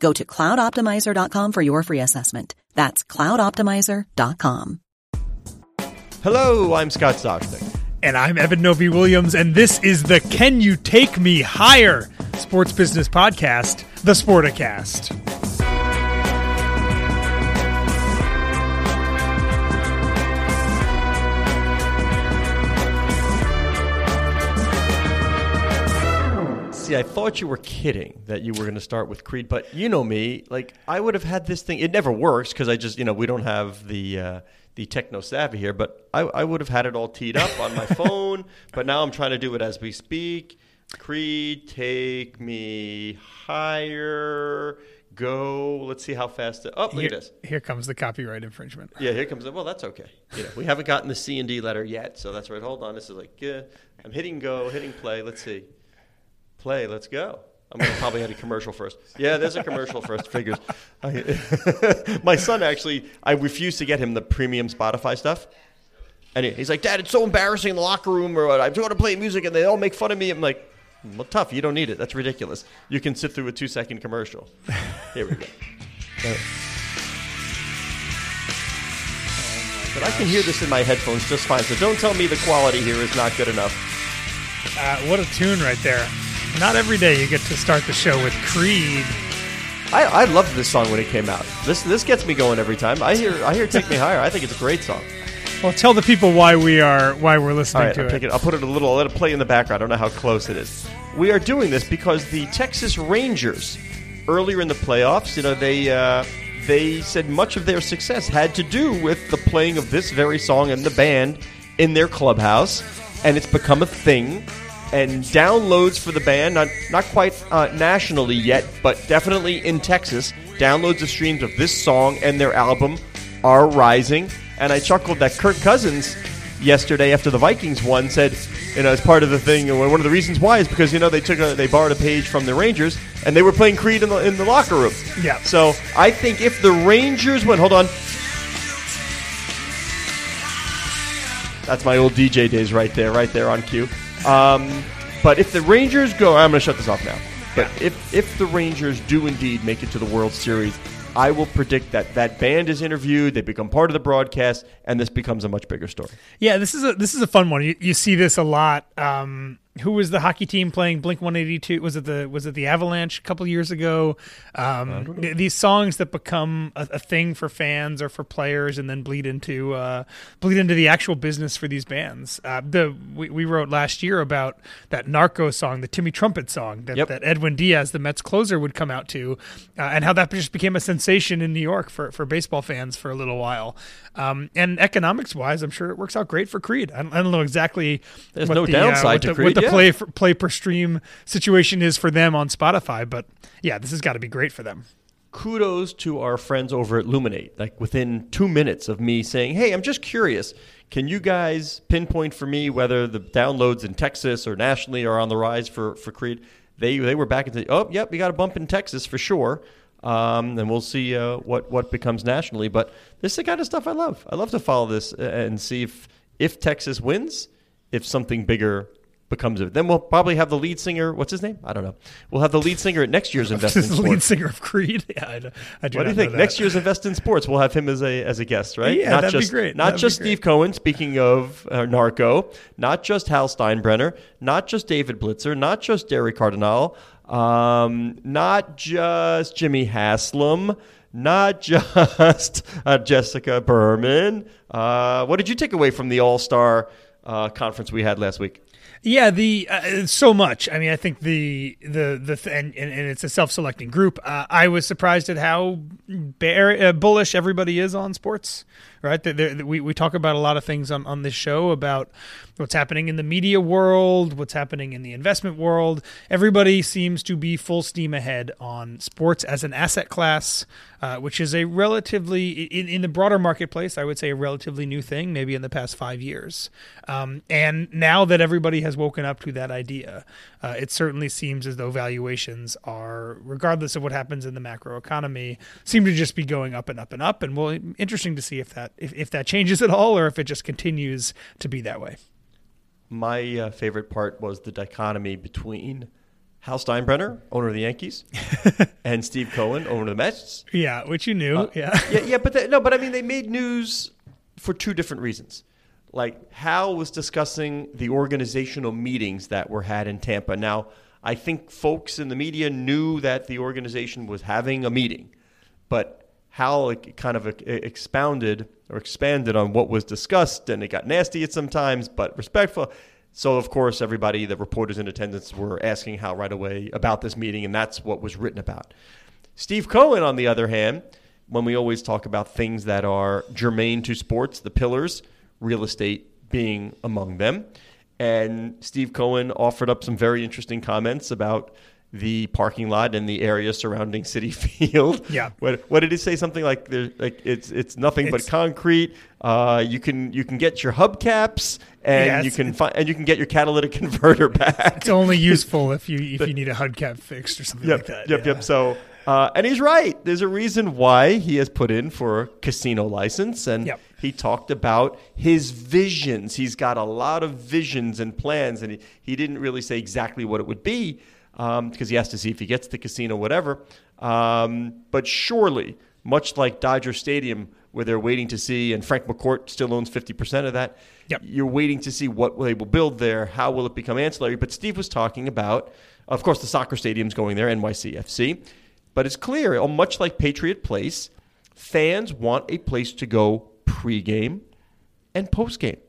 Go to cloudoptimizer.com for your free assessment. That's cloudoptimizer.com. Hello, I'm Scott Soshnick. And I'm Eben Novy-Williams, and this is the Can You Take Me Higher Sports Business Podcast, the Sporticast. See, I thought you were kidding that you were going to start with Creed, but you know me. Like, I would have had this thing. It never works because I just, you know, we don't have the uh, the techno savvy here. But I, I would have had it all teed up on my phone. But now I'm trying to do it as we speak. Creed, take me higher. Go. Let's see how fast. It, oh, look Here, at this. here comes the copyright infringement. Yeah, here comes. Well, that's okay. You know, we haven't gotten the C and D letter yet, so that's right. Hold on. This is like, uh, I'm hitting go, hitting play. Let's see. Play. Let's go. I'm gonna probably hit a commercial first. Yeah, there's a commercial first. Figures. I- My son actually, I refused to get him the premium Spotify stuff. And he's like, Dad, it's so embarrassing in the locker room, or I'm going to play music, and they all make fun of me. I'm like, well, tough. You don't need it. That's ridiculous. You can sit through a two second commercial. Here we go. But I can hear this in my headphones just fine. So don't tell me the quality here is not good enough. Uh, what a tune right there. Not every day you get to start the show with Creed. I, I loved this song when it came out. This this gets me going every time. I hear I hear "Take Me Higher." I think it's a great song. Well, tell the people why we are why we're listening right, to I'll, it. it. I'll put it a little. I'll let it play in the background. I don't know how close it is. We are doing this because the Texas Rangers, earlier in the playoffs, you know, they uh, they said much of their success had to do with the playing of this very song and the band in their clubhouse, and it's become a thing. And downloads for the band, not not quite uh, nationally yet, but definitely in Texas, downloads of streams of this song and their album are rising. And I chuckled that Kirk Cousins yesterday after the Vikings won said, you know, as part of the thing, one of the reasons why is because you know they took a they borrowed a page from the Rangers and they were playing Creed in the in the locker room. Yeah. So I think if the Rangers win, hold on. That's my old DJ days right there, right there on cue. Um, but if the Rangers go, I'm going to shut this off now. But if if the Rangers do indeed make it to the World Series, I will predict that that band is interviewed, they become part of the broadcast, and this becomes a much bigger story. Yeah, this is a this is a fun one. You, you see this a lot. Um, who was the hockey team playing Blink One Eighty Two? Was it the was it the Avalanche a couple years ago? Um, th- these songs that become a, a thing for fans or for players, and then bleed into uh, bleed into the actual business for these bands. Uh, the we, we wrote last year about that Narco song, the Timmy Trumpet song that, Yep. that Edwin Diaz, the Mets closer, would come out to, uh, and how that just became a sensation in New York for for baseball fans for a little while. Um, and economics wise, I'm sure it works out great for Creed. I don't, I don't know exactly There's what no the, downside uh, to the, Creed, yeah. play for, play per stream situation is for them on Spotify. But yeah, this has got to be great for them. kudos to our friends over at Luminate. Like within two minutes of me saying, "Hey, I'm just curious. Can you guys pinpoint for me whether the downloads in Texas or nationally are on the rise for for Creed?" They they were back and said, "Oh, yep, we got a bump in Texas for sure." Um, and we'll see uh, what what becomes nationally. But this is the kind of stuff I love. I love to follow this uh, and see if if Texas wins, if something bigger becomes of it. Then we'll probably have the lead singer. What's his name? I don't know. We'll have the lead singer at next year's Invest in Sports. the lead singer of Creed. Yeah, I, do- I do What do you think? Next year's Invest in Sports, we'll have him as a as a guest, right? Yeah, not that'd be just, great. Not That'd just great. Steve Cohen. Speaking of uh, Narco, not just Hal Steinbrenner, not just David Blitzer, not just Derek Cardinal, um, not just Jimmy Haslam, not just uh, Jessica Berman. Uh, what did you take away from the All Star uh, conference we had last week? Yeah, the uh, so much. I mean, I think the the the th- and, and, and it's a self-selecting group. Uh, I was surprised at how bear, uh, bullish everybody is on sports. Right, we we talk about a lot of things on on this show about what's happening in the media world, what's happening in the investment world. Everybody seems to be full steam ahead on sports as an asset class, uh, which is a relatively, in, in the broader marketplace, I would say a relatively new thing, maybe in the past five years. Um, and now that everybody has woken up to that idea, uh, it certainly seems as though valuations are, regardless of what happens in the macro economy, seem to just be going up and up and up. And well, interesting to see if that if, if that changes at all or if it just continues to be that way my uh, favorite part was the dichotomy between Hal Steinbrenner, owner of the Yankees, and Steve Cohen, owner of the Mets. Yeah, which you knew. Uh, yeah, yeah, yeah. But they, no, but I mean, they made news for two different reasons. Like Hal was discussing the organizational meetings that were had in Tampa. Now, I think folks in the media knew that the organization was having a meeting, but Hal kind of uh, expounded or expanded on what was discussed, and it got nasty at sometimes, but respectful. So, of course, everybody, the reporters in attendance, were asking Hal right away about this meeting, and that's what was written about. Steve Cohen, on the other hand, when we always talk about things that are germane to sports, the pillars, real estate being among them. And Steve Cohen offered up some very interesting comments about the parking lot and the area surrounding Citi Field. Yeah. What, what did he say? Something like there, like it's it's nothing it's, but concrete. Uh, you can you can get your hubcaps and yeah, you can find and you can get your catalytic converter back. It's only useful if you if you need a hubcap fixed or something yep, like that. Yep, yeah. yep. So. Uh, and he's right. There's a reason why he has put in for a casino license, and yep. he talked about his visions. He's got a lot of visions and plans, and he, he didn't really say exactly what it would be, because um, he has to see if he gets the casino, whatever. Um, but surely, much like Dodger Stadium, where they're waiting to see, and Frank McCourt still owns 50% of that, yep. you're waiting to see what they will build there, how will it become ancillary. But Steve was talking about, of course, the soccer stadium's going there, NYCFC. But it's clear, oh, much like Patriot Place, fans want a place to go pregame and postgame.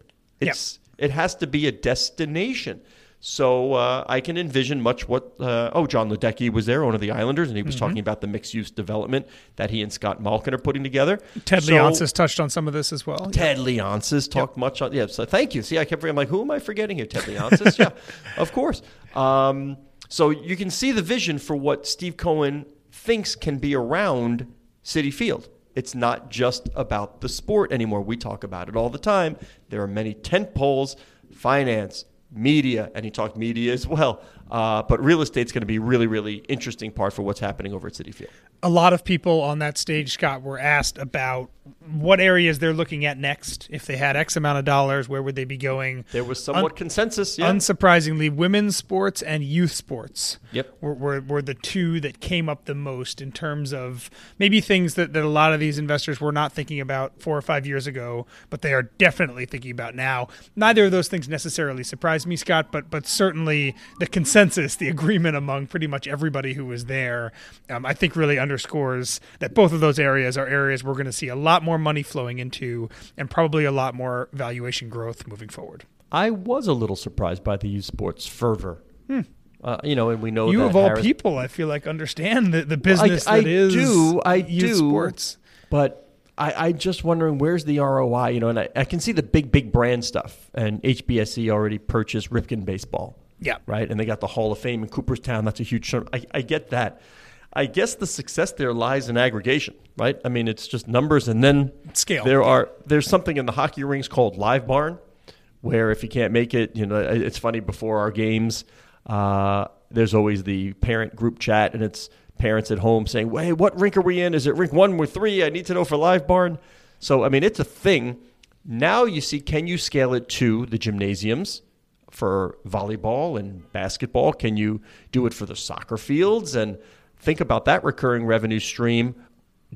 It's yep. it has to be a destination. So uh, I can envision much what. Uh, oh, John Ledecky was there, owner of the Islanders, and he was mm-hmm. talking about the mixed use development that he and Scott Malkin are putting together. Ted so, Leonsis touched on some of this as well. Ted yeah. Leonsis talked yep. much on. Yeah, so thank you. See, I kept. I'm like, who am I forgetting here? Ted Leonsis. yeah, of course. Um, so you can see the vision for what Steve Cohen thinks can be around Citi Field. It's not just about the sport anymore. We talk about it all the time. There are many tent poles, finance, media, and he talked media as well. Uh, but real estate's going to be really, really interesting part for what's happening over at Citi Field. A lot of people on that stage, Scott, were asked about what areas they're looking at next. If they had X amount of dollars, where would they be going? There was somewhat Un- consensus. Yeah. Unsurprisingly, women's sports and youth sports yep. were, were, were, the two that came up the most in terms of maybe things that, that a lot of these investors were not thinking about four or five years ago, but they are definitely thinking about now. Neither of those things necessarily surprised me, Scott, but but certainly the consensus, the agreement among pretty much everybody who was there, um, I think really underscores that both of those areas are areas we're going to see a lot more money flowing into and probably a lot more valuation growth moving forward. I was a little surprised by the youth sports fervor. Hmm. Uh, you know, and we know you of all Harris- people, I feel like understand the, the business well, I, that I is do, I youth do, sports. But I, am just wondering where's the ROI, you know, and I, I, can see the big, big brand stuff. And HBSE already purchased Ripken Baseball. Yeah. Right. And they got the Hall of Fame in Cooperstown. That's a huge. I, I get that. I guess the success there lies in aggregation, right? I mean, it's just numbers, and then scale. There are there's something in the hockey rinks called Live Barn, where if you can't make it, you know, it's funny before our games. Uh, there's always the parent group chat, and it's parents at home saying, "Hey, what rink are we in? Is it rink one or three? I need to know for Live Barn." So, I mean, it's a thing. Now you see, can you scale it to the gymnasiums? For volleyball and basketball? Can you do it for the soccer fields? And think about that recurring revenue stream.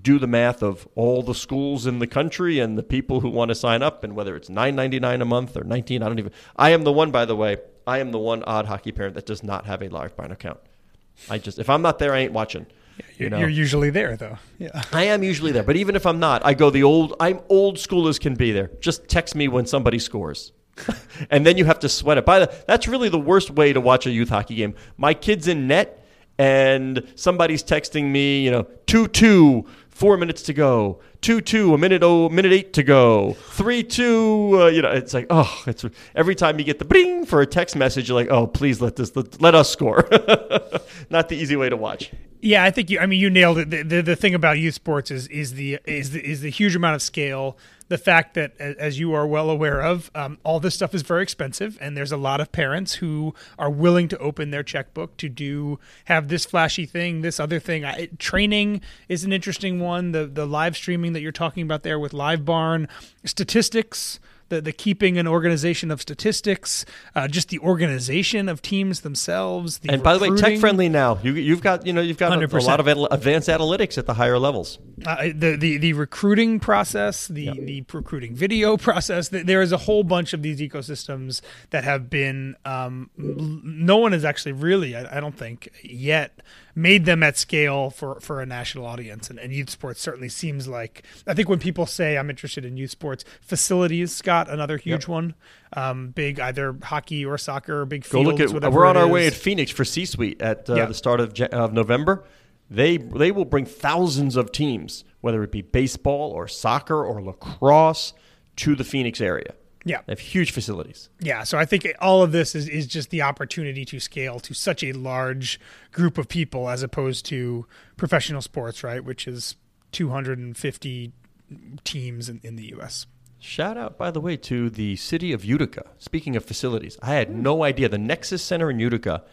Do the math of all the schools in the country and the people who want to sign up, and whether it's nine ninety nine a month or nineteen. I don't even. I am the one, by the way. I am the one odd hockey parent that does not have a Live Barn account. I just if I'm not there, I ain't watching. You know? You're usually there, though. Yeah. I am usually there, but even if I'm not, I go the old. I'm old school as can be. There, just text me when somebody scores, and then you have to sweat it. By the, that's really the worst way to watch a youth hockey game. My kid's in net, and somebody's texting me, you know, two two, four minutes to go, two two, a minute oh, minute eight to go, three two. Uh, you know, it's like oh, it's every time you get the bing for a text message, you're like, oh, please let this let, let us score. Not the easy way to watch. Yeah, I think you. I mean, you nailed it. The, the, the thing about youth sports is is the is the, is the huge amount of scale. The fact that, as you are well aware of, um, all this stuff is very expensive, and there's a lot of parents who are willing to open their checkbook to do have this flashy thing, this other thing. I, training is an interesting one. The the live streaming that you're talking about there with Live Barn, statistics the, the keeping an organization of statistics, uh, just the organization of teams themselves. The and by the way, tech friendly now. You, you've got you know you've got a, a, lot of advanced analytics at the higher levels. Uh, the, the the recruiting process, the the recruiting video process. There is a whole bunch of these ecosystems that have been. Um, no one has actually really, I, I don't think, yet made them at scale for, for a national audience. And, and, youth sports certainly seems like, I think when people say I'm interested in youth sports, facilities, Scott, another huge yep. one. Um, big either hockey or soccer, big fields, Go look at, We're on our way at Phoenix for C Suite at uh, the start of, of November. They, they will bring thousands of teams, whether it be baseball or soccer or lacrosse, to the Phoenix area. Yeah. They have huge facilities. Yeah. So I think all of this is, is just the opportunity to scale to such a large group of people as opposed to professional sports, right? Which is 250 teams in, in the U.S. Shout out, by the way, to the city of Utica. Speaking of facilities, I had no idea. The Nexus Center in Utica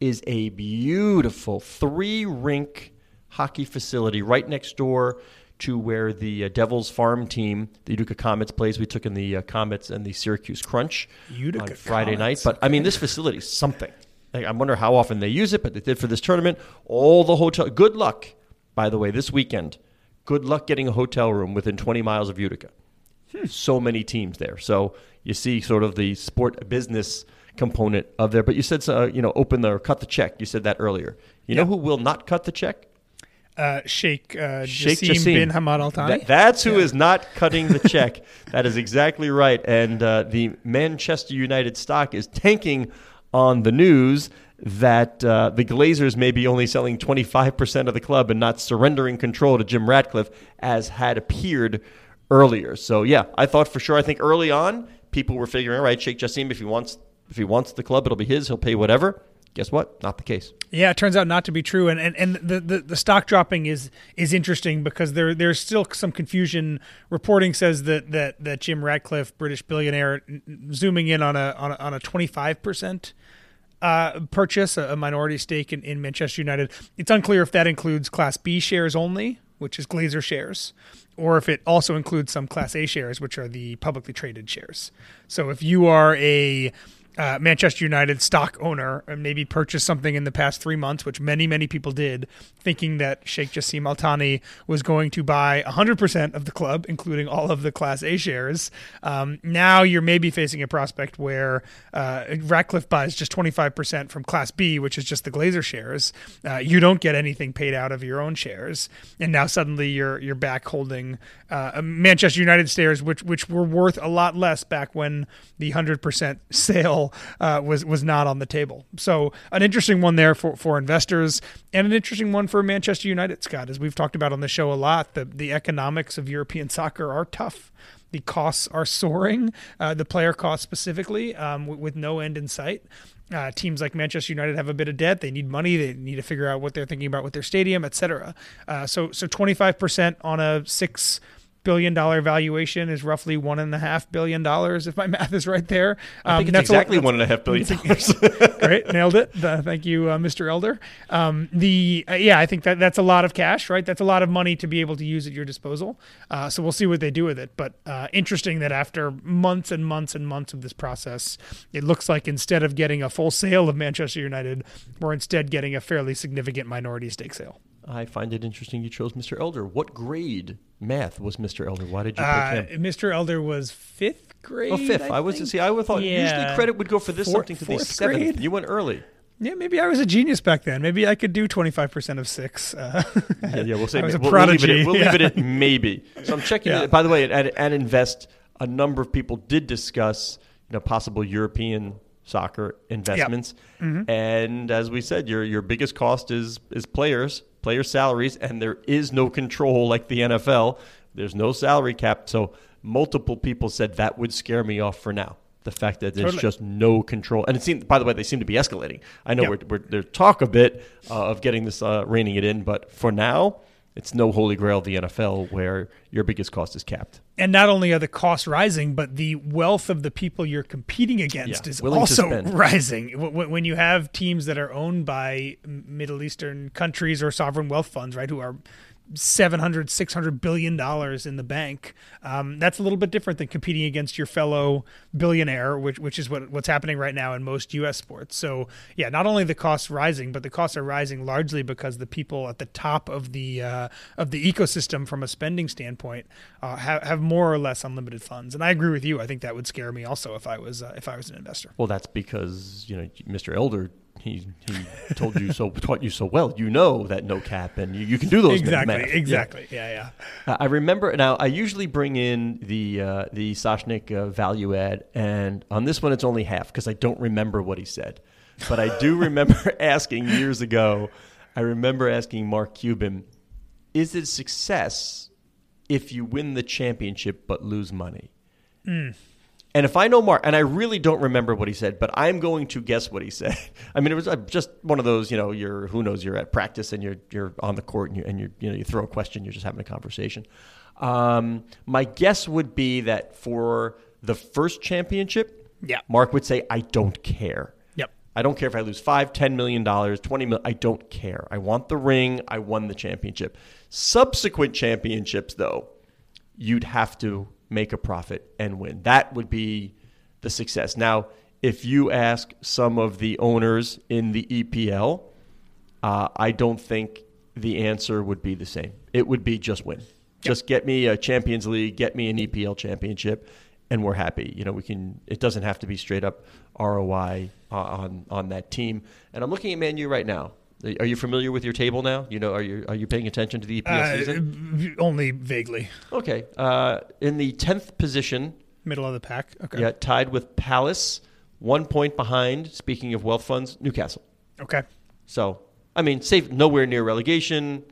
is a beautiful three rink hockey facility right next door to where the uh, Devils farm team, the Utica Comets, plays. We took in the uh, Comets and the Syracuse Crunch Utica on Friday Comets. night. But I mean, this facility is something. Like, I wonder how often they use it, but they did for this tournament. All the hotel. Good luck, by the way, this weekend. Good luck getting a hotel room within 20 miles of Utica. Hmm. So many teams there. So you see sort of the sport business component of there. But you said, uh, you know, open the or cut the check. You said that earlier. You know who will not cut the check? Uh, Sheikh, uh, Sheikh Jassim, Jassim bin Hamad Al Thani. That, that's who yeah. is not cutting the check. that is exactly right. And uh, the Manchester United stock is tanking on the news that uh, the Glazers may be only selling 25% of the club and not surrendering control to Jim Ratcliffe, as had appeared earlier. So, yeah, I thought for sure. I think early on, people were figuring, all right, Sheikh Jassim, if he wants, if he wants the club, it'll be his. He'll pay whatever. Guess what? Not the case. Yeah, it turns out not to be true, and and, and the, the, the stock dropping is is interesting because there there's still some confusion. Reporting says that that that Jim Ratcliffe, British billionaire, zooming in on a on a, on a 25 percent uh, purchase, a, minority stake in, in Manchester United. It's unclear if that includes Class B shares only, which is Glazer shares, or if it also includes some Class A shares, which are the publicly traded shares. So if you are a uh, Manchester United stock owner and maybe purchased something in the past three months, which many, many people did, thinking that Sheikh Jassim Al Thani was going to buy 100% of the club, including all of the Class A shares. Um, now you're maybe facing a prospect where uh, Ratcliffe buys just 25% from Class B, which is just the Glazer shares. Uh, you don't get anything paid out of your own shares, and now suddenly you're you're back holding uh, Manchester United shares, which which were worth a lot less back when the 100% sale uh, was was not on the table. So an interesting one there for, for investors, and an interesting one for Manchester United, Scott. As we've talked about on the show a lot, the the economics of European soccer are tough. The costs are soaring, uh, the player costs specifically, um, with, with no end in sight. Uh, teams like Manchester United have a bit of debt. They need money. They need to figure out what they're thinking about with their stadium, etc. Uh, so, so 25% on a six billion dollar valuation is roughly one and a half billion dollars, if my math is right there. Um, I think um, it's exactly one and a half billion dollars. Great, nailed it. Uh, thank you, uh, Mr. Elder. Um, the uh, yeah, I think that that's a lot of cash, right? That's a lot of money to be able to use at your disposal. Uh, so we'll see what they do with it. But uh, interesting that after months and months and months of this process, it looks like instead of getting a full sale of Manchester United, we're instead getting a fairly significant minority stake sale. I find it interesting you chose Mr. Elder. What grade math was Mr. Elder? Why did you pick uh, him? Mr. Elder was fifth grade. Oh, fifth. I, I was see. I thought yeah. usually credit would go for this Four, something to the seventh. Grade? You went early. Yeah, maybe I was a genius back then. Maybe I could do 25% of six. Uh, Yeah, yeah, we'll say I was a we'll, we'll leave it. prodigy, At, we'll leave it at maybe. So I'm checking. Yeah. it. By the way, at, at Invest, a number of people did discuss you know possible European soccer investments, Mm-hmm. and as we said, your your biggest cost is is players, player salaries, and there is no control like the NFL. There's no salary cap, so multiple people said that would scare me off for now. The fact that there's Totally. just no control, and it seems. By the way, they seem to be escalating. I know Yeah. we're, we're there's talk a bit uh, of getting this uh, reining it in, but for now, it's no holy grail of the NFL where your biggest cost is capped. and not only are the costs rising, but the wealth of the people you're competing against Yeah, is also rising. When you have teams that are owned by Middle Eastern countries or sovereign wealth funds, right, who are 700 600 billion dollars in the bank um, that's a little bit different than competing against your fellow billionaire which which is what what's happening right now in most US sports so yeah not only the costs rising but the costs are rising largely because the people at the top of the uh, of the ecosystem from a spending standpoint uh, have, have more or less unlimited funds and I agree with you I think that would scare me also if I was uh, if I was an investor Well, that's because you know Mr. Elder. He, he told you so, taught you so well. You know that no cap, and you, you can do those exactly math. Yeah. exactly yeah yeah Uh, I remember now. I usually bring in the uh, the Soshnick uh, value add, and on this one it's only half because I don't remember what he said. But I do remember asking years ago. I remember asking Mark Cuban, "Is it success if you win the championship but lose money?" And if I know Mark, and I really don't remember what he said, but I'm going to guess what he said. I mean, it was uh, just one of those, you know, you're who knows, you're at practice and you're you're on the court and you and you you know you throw a question, you're just having a conversation. Um, my guess would be that for the first championship, Yeah. Mark would say, "I don't care." Yep. I don't care if I lose five, ten million dollars, twenty million. I don't care. I want the ring. I won the championship. Subsequent championships, though, you'd have to make a profit and win. That would be the success. Now, if you ask some of the owners in the EPL, uh, I don't think the answer would be the same. It would be just win. Just get me a Champions League, get me an EPL championship, and we're happy. You know, we can. It doesn't have to be straight up ROI uh, on on that team. And I'm looking at Man U right now. Are you familiar with your table now? You know, are you are you paying attention to the EPL season? Uh, only vaguely Okay. Uh, in the tenth position, middle of the pack okay yeah, tied with Palace, one point behind. Speaking of wealth funds, Newcastle. okay So I mean, safe, nowhere near relegation.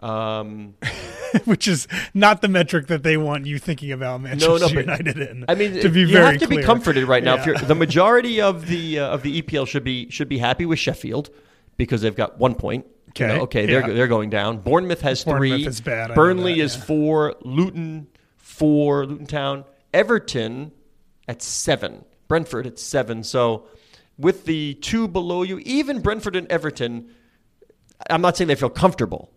Um, which is not the metric that they want you thinking about Manchester no, no, United in. I mean, to be you very have to be comforted right now. If Yeah. you're, the majority of the uh, of the EPL should be should be happy with Sheffield because they've got one point. You Okay, know, okay, they're yeah. they're going down. Bournemouth has Bournemouth three. is bad, I Burnley that, is yeah. four. Luton four. Luton Town. Everton at seven. Brentford at seven. So with the two below you, even Brentford and Everton, I'm not saying they feel comfortable,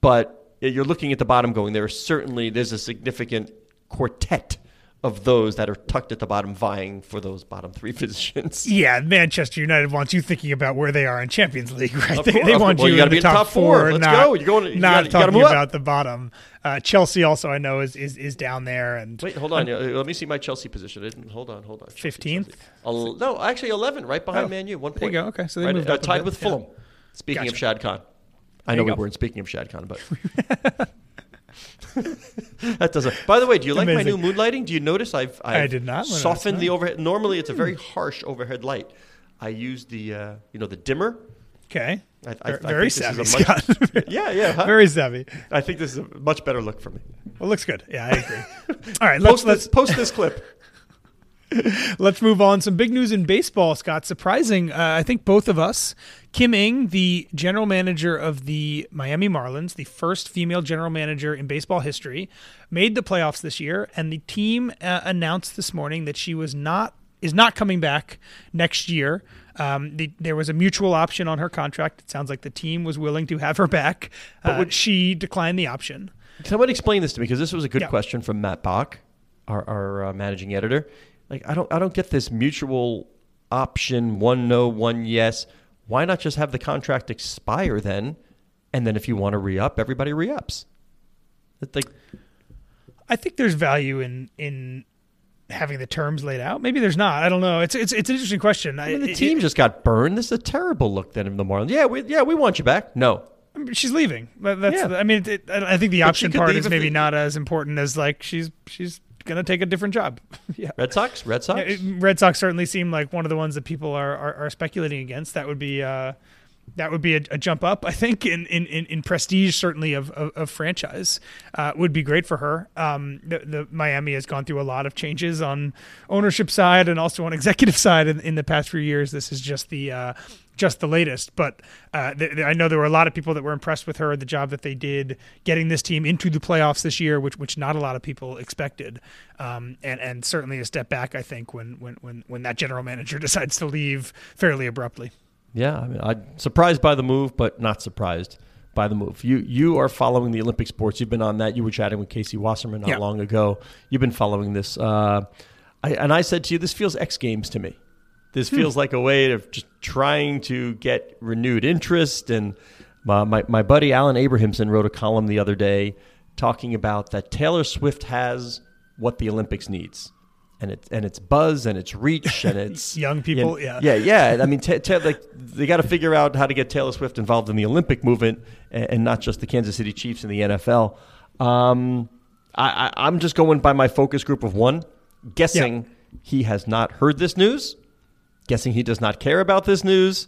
but you're looking at the bottom going, there certainly there's a significant quartet of those that are tucked at the bottom vying for those bottom three positions. Yeah, Manchester United wants you thinking about where they are in Champions League, right? Of they, they of want. Well, you, you in be the top, top four. Let's not, go. You're going- you not gotta- you talking up. about the bottom. Uh, Chelsea also, I know, is is, is down there, and Wait, hold on. Uh, Let me see my Chelsea position. Hold on, hold on. 15th? No, actually 11, right behind Oh, Man U. One point. there you go. Okay, so they Right, moved uh, up tied with Yeah. Fulham. Speaking of Gotcha. Shad Khan. I know we go. weren't speaking of Shad Khan, but that doesn't. By the way, do you like my new moonlighting? Do you notice I've, I've I did not softened the overhead? Normally, it's a very harsh overhead light. I use the uh, you know the dimmer. okay, I, I, I Ver- very this savvy, is a much- Scott. yeah, yeah. huh? very savvy. I think this is a much better look for me. Well, looks good. Yeah, I agree. All right, let's Post let's this, post this clip. Let's move on. Some big news in baseball, Scott. Surprising, uh, I think both of us. Kim Ng, the general manager of the Miami Marlins, the first female general manager in baseball history, made the playoffs this year, and the team uh, announced this morning that she was not is not coming back next year. Um, the, there was a mutual option on her contract. It sounds like the team was willing to have her back, uh, would- she declined the option. Someone explain this to me because this was a good Yeah. question from Matt Bach, our, our uh, managing editor. Like, I don't, I don't get this mutual option one no, one yes. Why not just have the contract expire then, and then if you want to re up, everybody re ups. Like I think there's value in in having the terms laid out. Maybe there's not. I don't know. It's it's it's an interesting question. I mean, the team it, just got burned. This is a terrible look then of the Marlins. Yeah, we yeah we want you back. No, she's leaving. That's yeah. I mean, it, I think the option part is maybe not as important as like she's she's gonna take a different job. yeah. Red Sox. Red Sox. Yeah, Red Sox certainly seem like one of the ones that people are are, are speculating against. That would be. Uh, that would be a, a, jump up, I think, in in, in, prestige certainly of, of, of franchise. Uh, would be great for her. Um, the, the, Miami has gone through a lot of changes on ownership side and also on executive side in, in the past few years. This is just the uh, just the latest, but uh, th- th- I know there were a lot of people that were impressed with her, the job that they did getting this team into the playoffs this year, which which not a lot of people expected, um, and and certainly a step back, I think, when when when when that general manager decides to leave fairly abruptly. Yeah, I mean, I'm surprised by the move, but not surprised by the move. You you are following the Olympic sports. You've been on that. You were chatting with Casey Wasserman not yeah. long ago. You've been following this. Uh, I, and I said to you, this feels X Games to me. This hmm. feels like a way of just trying to get renewed interest. And my, my, my buddy Alan Abrahamson wrote a column the other day talking about that Taylor Swift has what the Olympics needs and it's and it's buzz and it's reach and it's young people. You know, yeah, yeah, yeah. I mean, t- t- like they got to figure out how to get Taylor Swift involved in the Olympic movement and, and not just the Kansas City Chiefs and the NFL. Um, I, I, am just going by my focus group of one, guessing yeah. he has not heard this news, guessing he does not care about this news,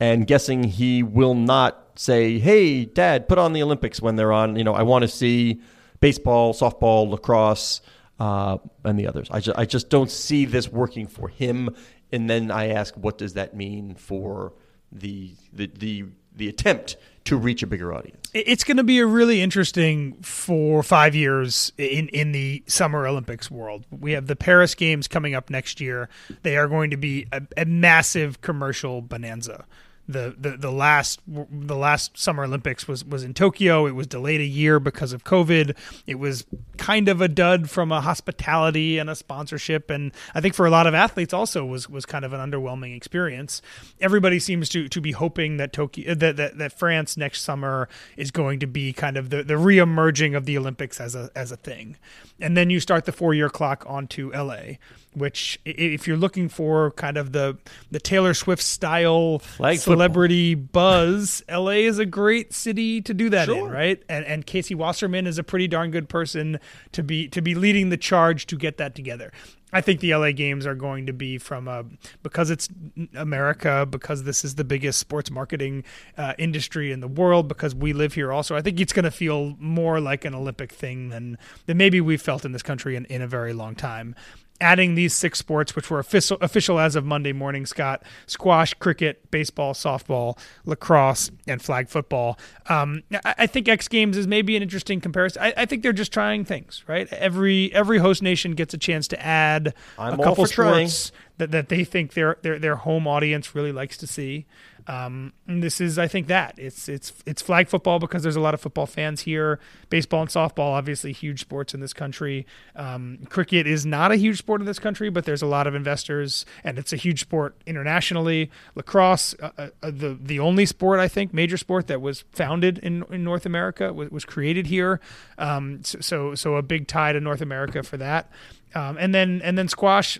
and guessing he will not say, "Hey, Dad, put on the Olympics when they're on." You know, I want to see baseball, softball, lacrosse uh, and the others. I just, I just don't see this working for him. And then I ask, what does that mean for the the the, the attempt to reach a bigger audience? It's going to be a really interesting for five years in in the Summer Olympics world. We have the Paris Games coming up next year. They are going to be a, a massive commercial bonanza the, the the last the last Summer Olympics was was in Tokyo. It was delayed a year because of COVID. It was kind of a dud from a hospitality and a sponsorship, and I think for a lot of athletes also was was kind of an underwhelming experience. Everybody seems to to be hoping that Tokyo uh, that that, that France next summer is going to be kind of the the reemerging of the Olympics as a as a thing, and then you start the four year clock onto LA which if you're looking for kind of the the Taylor Swift style Flag celebrity football. buzz, LA is a great city to do that sure. in, right? And and Casey Wasserman is a pretty darn good person to be to be leading the charge to get that together. I think the LA games are going to be from a because it's America, because this is the biggest sports marketing uh, industry in the world, because we live here also. I think it's going to feel more like an Olympic thing than than maybe we've felt in this country in, in a very long time adding these six sports, which were official, official as of Monday morning, Scott squash, cricket, baseball, softball, lacrosse, and flag football. Um, I, I, think X Games is maybe an interesting comparison. I, I, think they're just trying things, right? Every every host nation gets a chance to add I'm a couple sports that, that they think their, their their home audience really likes to see. Um, this is, I think, that it's it's it's flag football because there's a lot of football fans here. Baseball and softball, obviously, huge sports in this country. Um, cricket is not a huge sport in this country, but there's a lot of investors, and it's a huge sport internationally. Lacrosse, uh, uh, uh the the only sport I think, major sport that was founded in, in North America, was, was created here. Um, so so a big tie to North America for that. Um, and then and then squash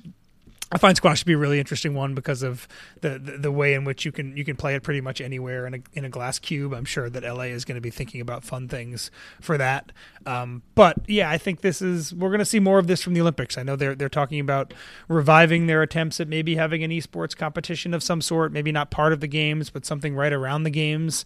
I find squash to be a really interesting one because of the, the, the way in which you can you can play it pretty much anywhere in a in a glass cube. I'm sure that LA is going to be thinking about fun things for that. Um, but yeah, I think this is we're going to see more of this from the Olympics. I know they're they're talking about reviving their attempts at maybe having an esports competition of some sort, maybe not part of the games, but something right around the games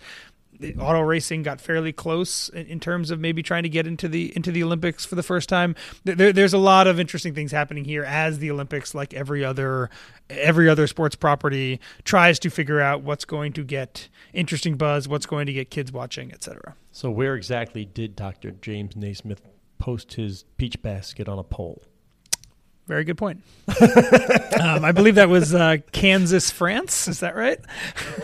auto racing got fairly close in, in, terms of maybe trying to get into the into the Olympics for the first time. There, there's a lot of interesting things happening here as the Olympics, like every other every other sports property, tries to figure out what's going to get interesting buzz, what's going to get kids watching, etc. So, where exactly did Dr. James Naismith post his peach basket on a pole? Very good point. um, I believe that was uh, Kansas, France. Is that right?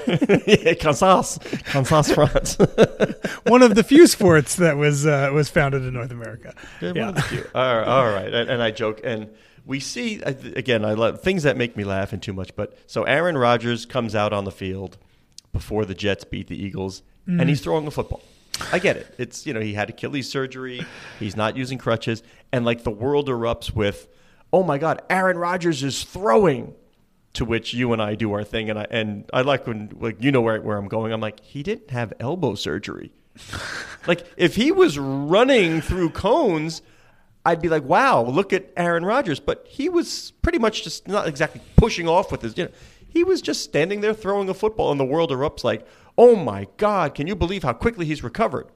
yeah, Kansas, Kansas, France. one of the few sports that was uh, was founded in North America. Yeah, yeah. All right, all right. And, and, I joke, and we see again. I love things that make me laugh and too much. But so Aaron Rodgers comes out on the field before the Jets beat the Eagles, mm. and he's throwing the football. I get it. It's you know he had Achilles surgery. He's not using crutches, and like the world erupts with oh my God, Aaron Rodgers is throwing. To which you and I do our thing, and I and I like when like you know where where I'm going. I'm like, he didn't have elbow surgery. like if he was running through cones, I'd be like, wow, look at Aaron Rodgers. But he was pretty much just not exactly pushing off with his. You know, he was just standing there throwing a football, and the world erupts like, oh my God, can you believe how quickly he's recovered?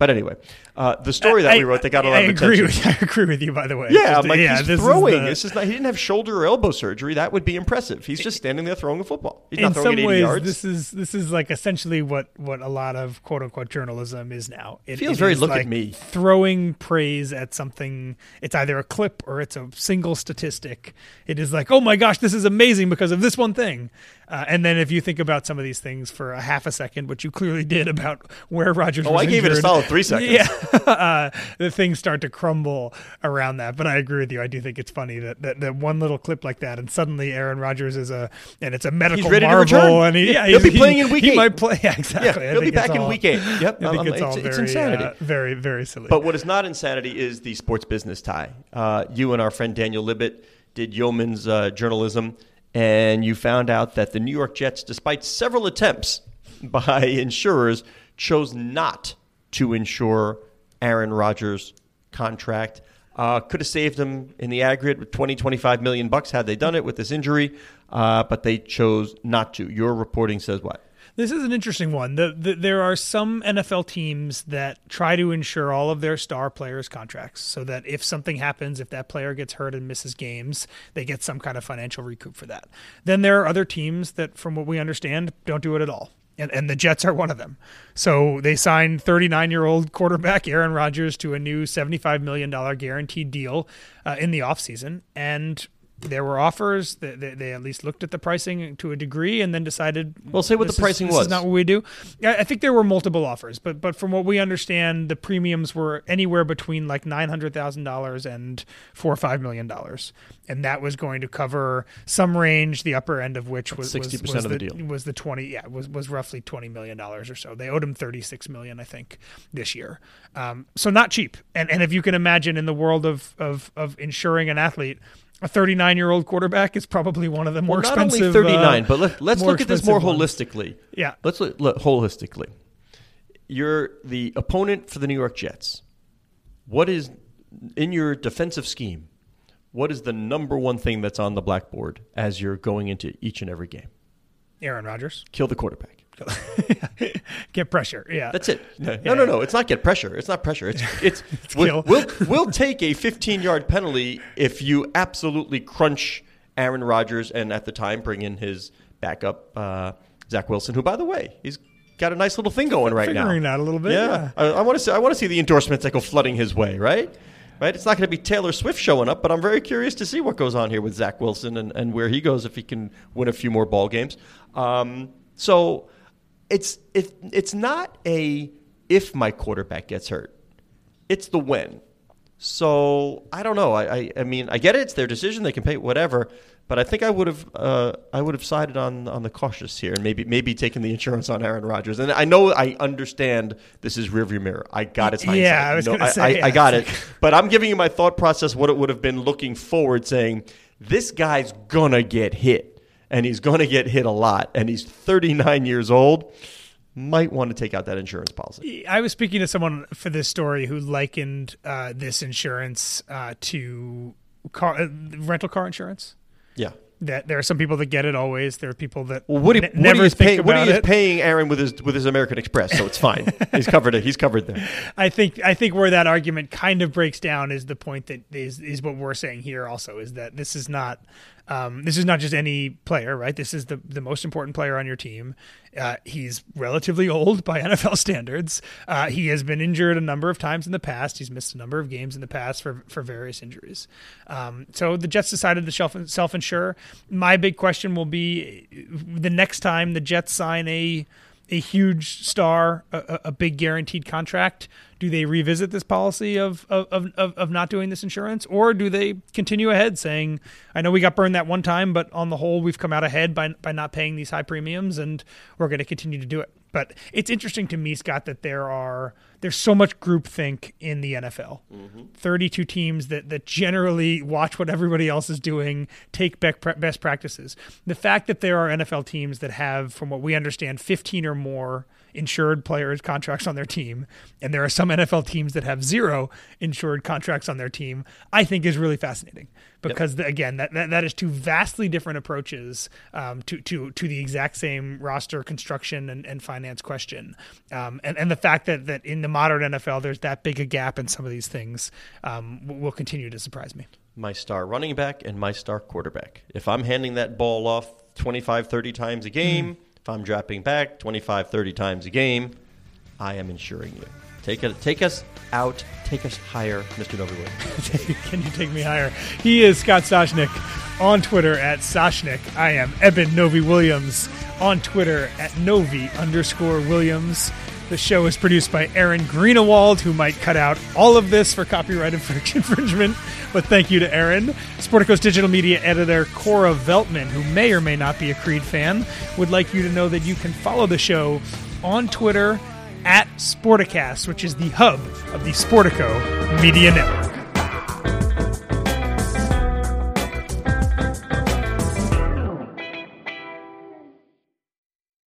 But anyway, uh, the story that I, we wrote, they got a lot I of agree attention. With, I agree with you, by the way. Yeah, Just- I'm like yeah, he's this is throwing. the- This is not. He didn't have shoulder or elbow surgery. That would be impressive. He's just standing there throwing a football. He's in not throwing some it 80 ways, yards. this is this is like essentially what what a lot of quote unquote journalism is now. It Feels it very look at like me. throwing praise at something. It's either a clip or it's a single statistic. It is like, oh my gosh, this is amazing because of this one thing. Uh, and then if you think about some of these things for a half a second, which you clearly did about where Rodgers. Oh, was I gave it a injured, solid three seconds. Yeah, uh, the things start to crumble around that. But I agree with you. I do think it's funny that, that that one little clip like that, and suddenly Aaron Rodgers is a and it's a medical ready to marvel, return. and he, yeah, He'll be playing in week he eight. might play. Yeah, exactly. Yeah, he'll be back in week eight. Yep, I think um, it's it's- all it's very, insanity. uh, very, very silly. But what is not insanity is the sports business tie. Uh, you and our friend Daniel Libit did yeoman's uh, journalism, and you found out that the New York Jets, despite several attempts by insurers, chose not to insure Aaron Rodgers' contract. Uh, could have saved him in the aggregate with 20, 25 million bucks had they done it with this injury, uh, but they chose not to. Your reporting says what? This is an interesting one. The, the, there are some NFL teams that try to insure all of their star players' contracts so that if something happens, if that player gets hurt and misses games, they get some kind of financial recoup for that. Then there are other teams that, from what we understand, don't do it at all. And, and the Jets are one of them. So they signed 39 year old quarterback Aaron Rodgers to a new $75 million guaranteed deal uh, in the offseason. And there were offers. They, they, they at least looked at the pricing to a degree and then decided. Well, say what the is- pricing this was. Is not what we do. I I think there were multiple offers, but but from what we understand, the premiums were anywhere between like nine hundred thousand dollars and four or five million dollars, and that was going to cover some range, the upper end of which was 60% was of the deal. Was the twenty? Yeah, was was roughly twenty million dollars or so. They owed him thirty six million, I think, this year. Um, so not cheap. And and if you can imagine in the world of of of insuring an athlete. A 39 year old quarterback is probably one of the more well, not expensive. only 39, uh, but let, let's look at this more ones. holistically. Yeah. Let's look, look holistically. You're the opponent for the New York Jets. What is in your defensive scheme? What is the number one thing that's on the blackboard as you're going into each and every game? Aaron Rodgers. Kill the quarterback. Get pressure. Yeah. That's it. No, no, no, no. It's not get pressure. It's not pressure. It's it's we'll, we'll we'll take a 15 yard penalty if you absolutely crunch Aaron Rodgers and at the time bring in his backup uh, Zach Wilson, who by the way he's got a nice little thing going right now. Figuring out a little bit. Yeah, I, I want to see. I want to see the endorsements that go flooding his way. Right, right. It's not going to be Taylor Swift showing up, but I'm very curious to see what goes on here with Zach Wilson and, and where he goes if he can win a few more ball games. Um, so it's it, it's not a if my quarterback gets hurt. It's the when. So I don't know. I, I, I mean I get it. It's their decision. They can pay whatever. But I think I would have uh, I would have sided on on the cautious here and maybe maybe taken the insurance on Aaron Rodgers. And I know I understand this is rearview mirror. I got it. Yeah, I was No, gonna say, I, yeah, I got it. But I'm giving you my thought process. What it would have been looking forward, saying this guy's gonna get hit, and he's gonna get hit a lot, and he's 39 years old. Might want to take out that insurance policy. I was speaking to someone for this story who likened uh, this insurance uh, to car, uh, rental car insurance. Yeah. That there are some people that get it always. There are people that Well, Woody, Woody never is think paying, about Woody is it. paying Aaron with his with his American Express, so it's fine. he's covered it. He's covered there. I think I think where that argument kind of breaks down is the point that is is what we're saying here. Also, is that this is not um, this is not just any player, right? This is the the most important player on your team. Uh, he's relatively old by NFL standards. Uh, he has been injured a number of times in the past. He's missed a number of games in the past for for various injuries. Um, so the Jets decided to self self insure. My big question will be the next time the Jets sign a a huge star, a, a- big guaranteed contract, do they revisit this policy of, of, of, of not doing this insurance? Or do they continue ahead saying, I know we got burned that one time, but on the whole, we've come out ahead by, by not paying these high premiums and we're going to continue to do it? But it's interesting to me, Scott, that there are there's so much groupthink in the NFL. Mm-hmm. 32 teams that that generally watch what everybody else is doing, take best practices. The fact that there are NFL teams that have, from what we understand, 15 or more insured players contracts on their team, and there are some NFL teams that have zero insured contracts on their team, I think is really fascinating because yep. the, again, that, that that is two vastly different approaches um, to to to the exact same roster construction and, and finance question, um, and and the fact that that in the modern NFL there's that big a gap in some of these things um, will continue to surprise me. My star running back and my star quarterback. If I'm handing that ball off 25, 30 times a game. Mm if I'm dropping back 25, 30 times a game, I am insuring you. Take it, take us out, take us higher, Mr. Novy Can you take me higher? He is Scott Soshnick on Twitter at Soshnick. I am Eben Novy Williams on Twitter at Novy underscore Williams. The show is produced by Aaron Greenewald, who might cut out all of this for copyright infringement. But thank you to Aaron. Sportico's digital media editor, Cora Veltman, who may or may not be a Creed fan, would like you to know that you can follow the show on Twitter at Sporticast, which is the hub of the Sportico Media Network.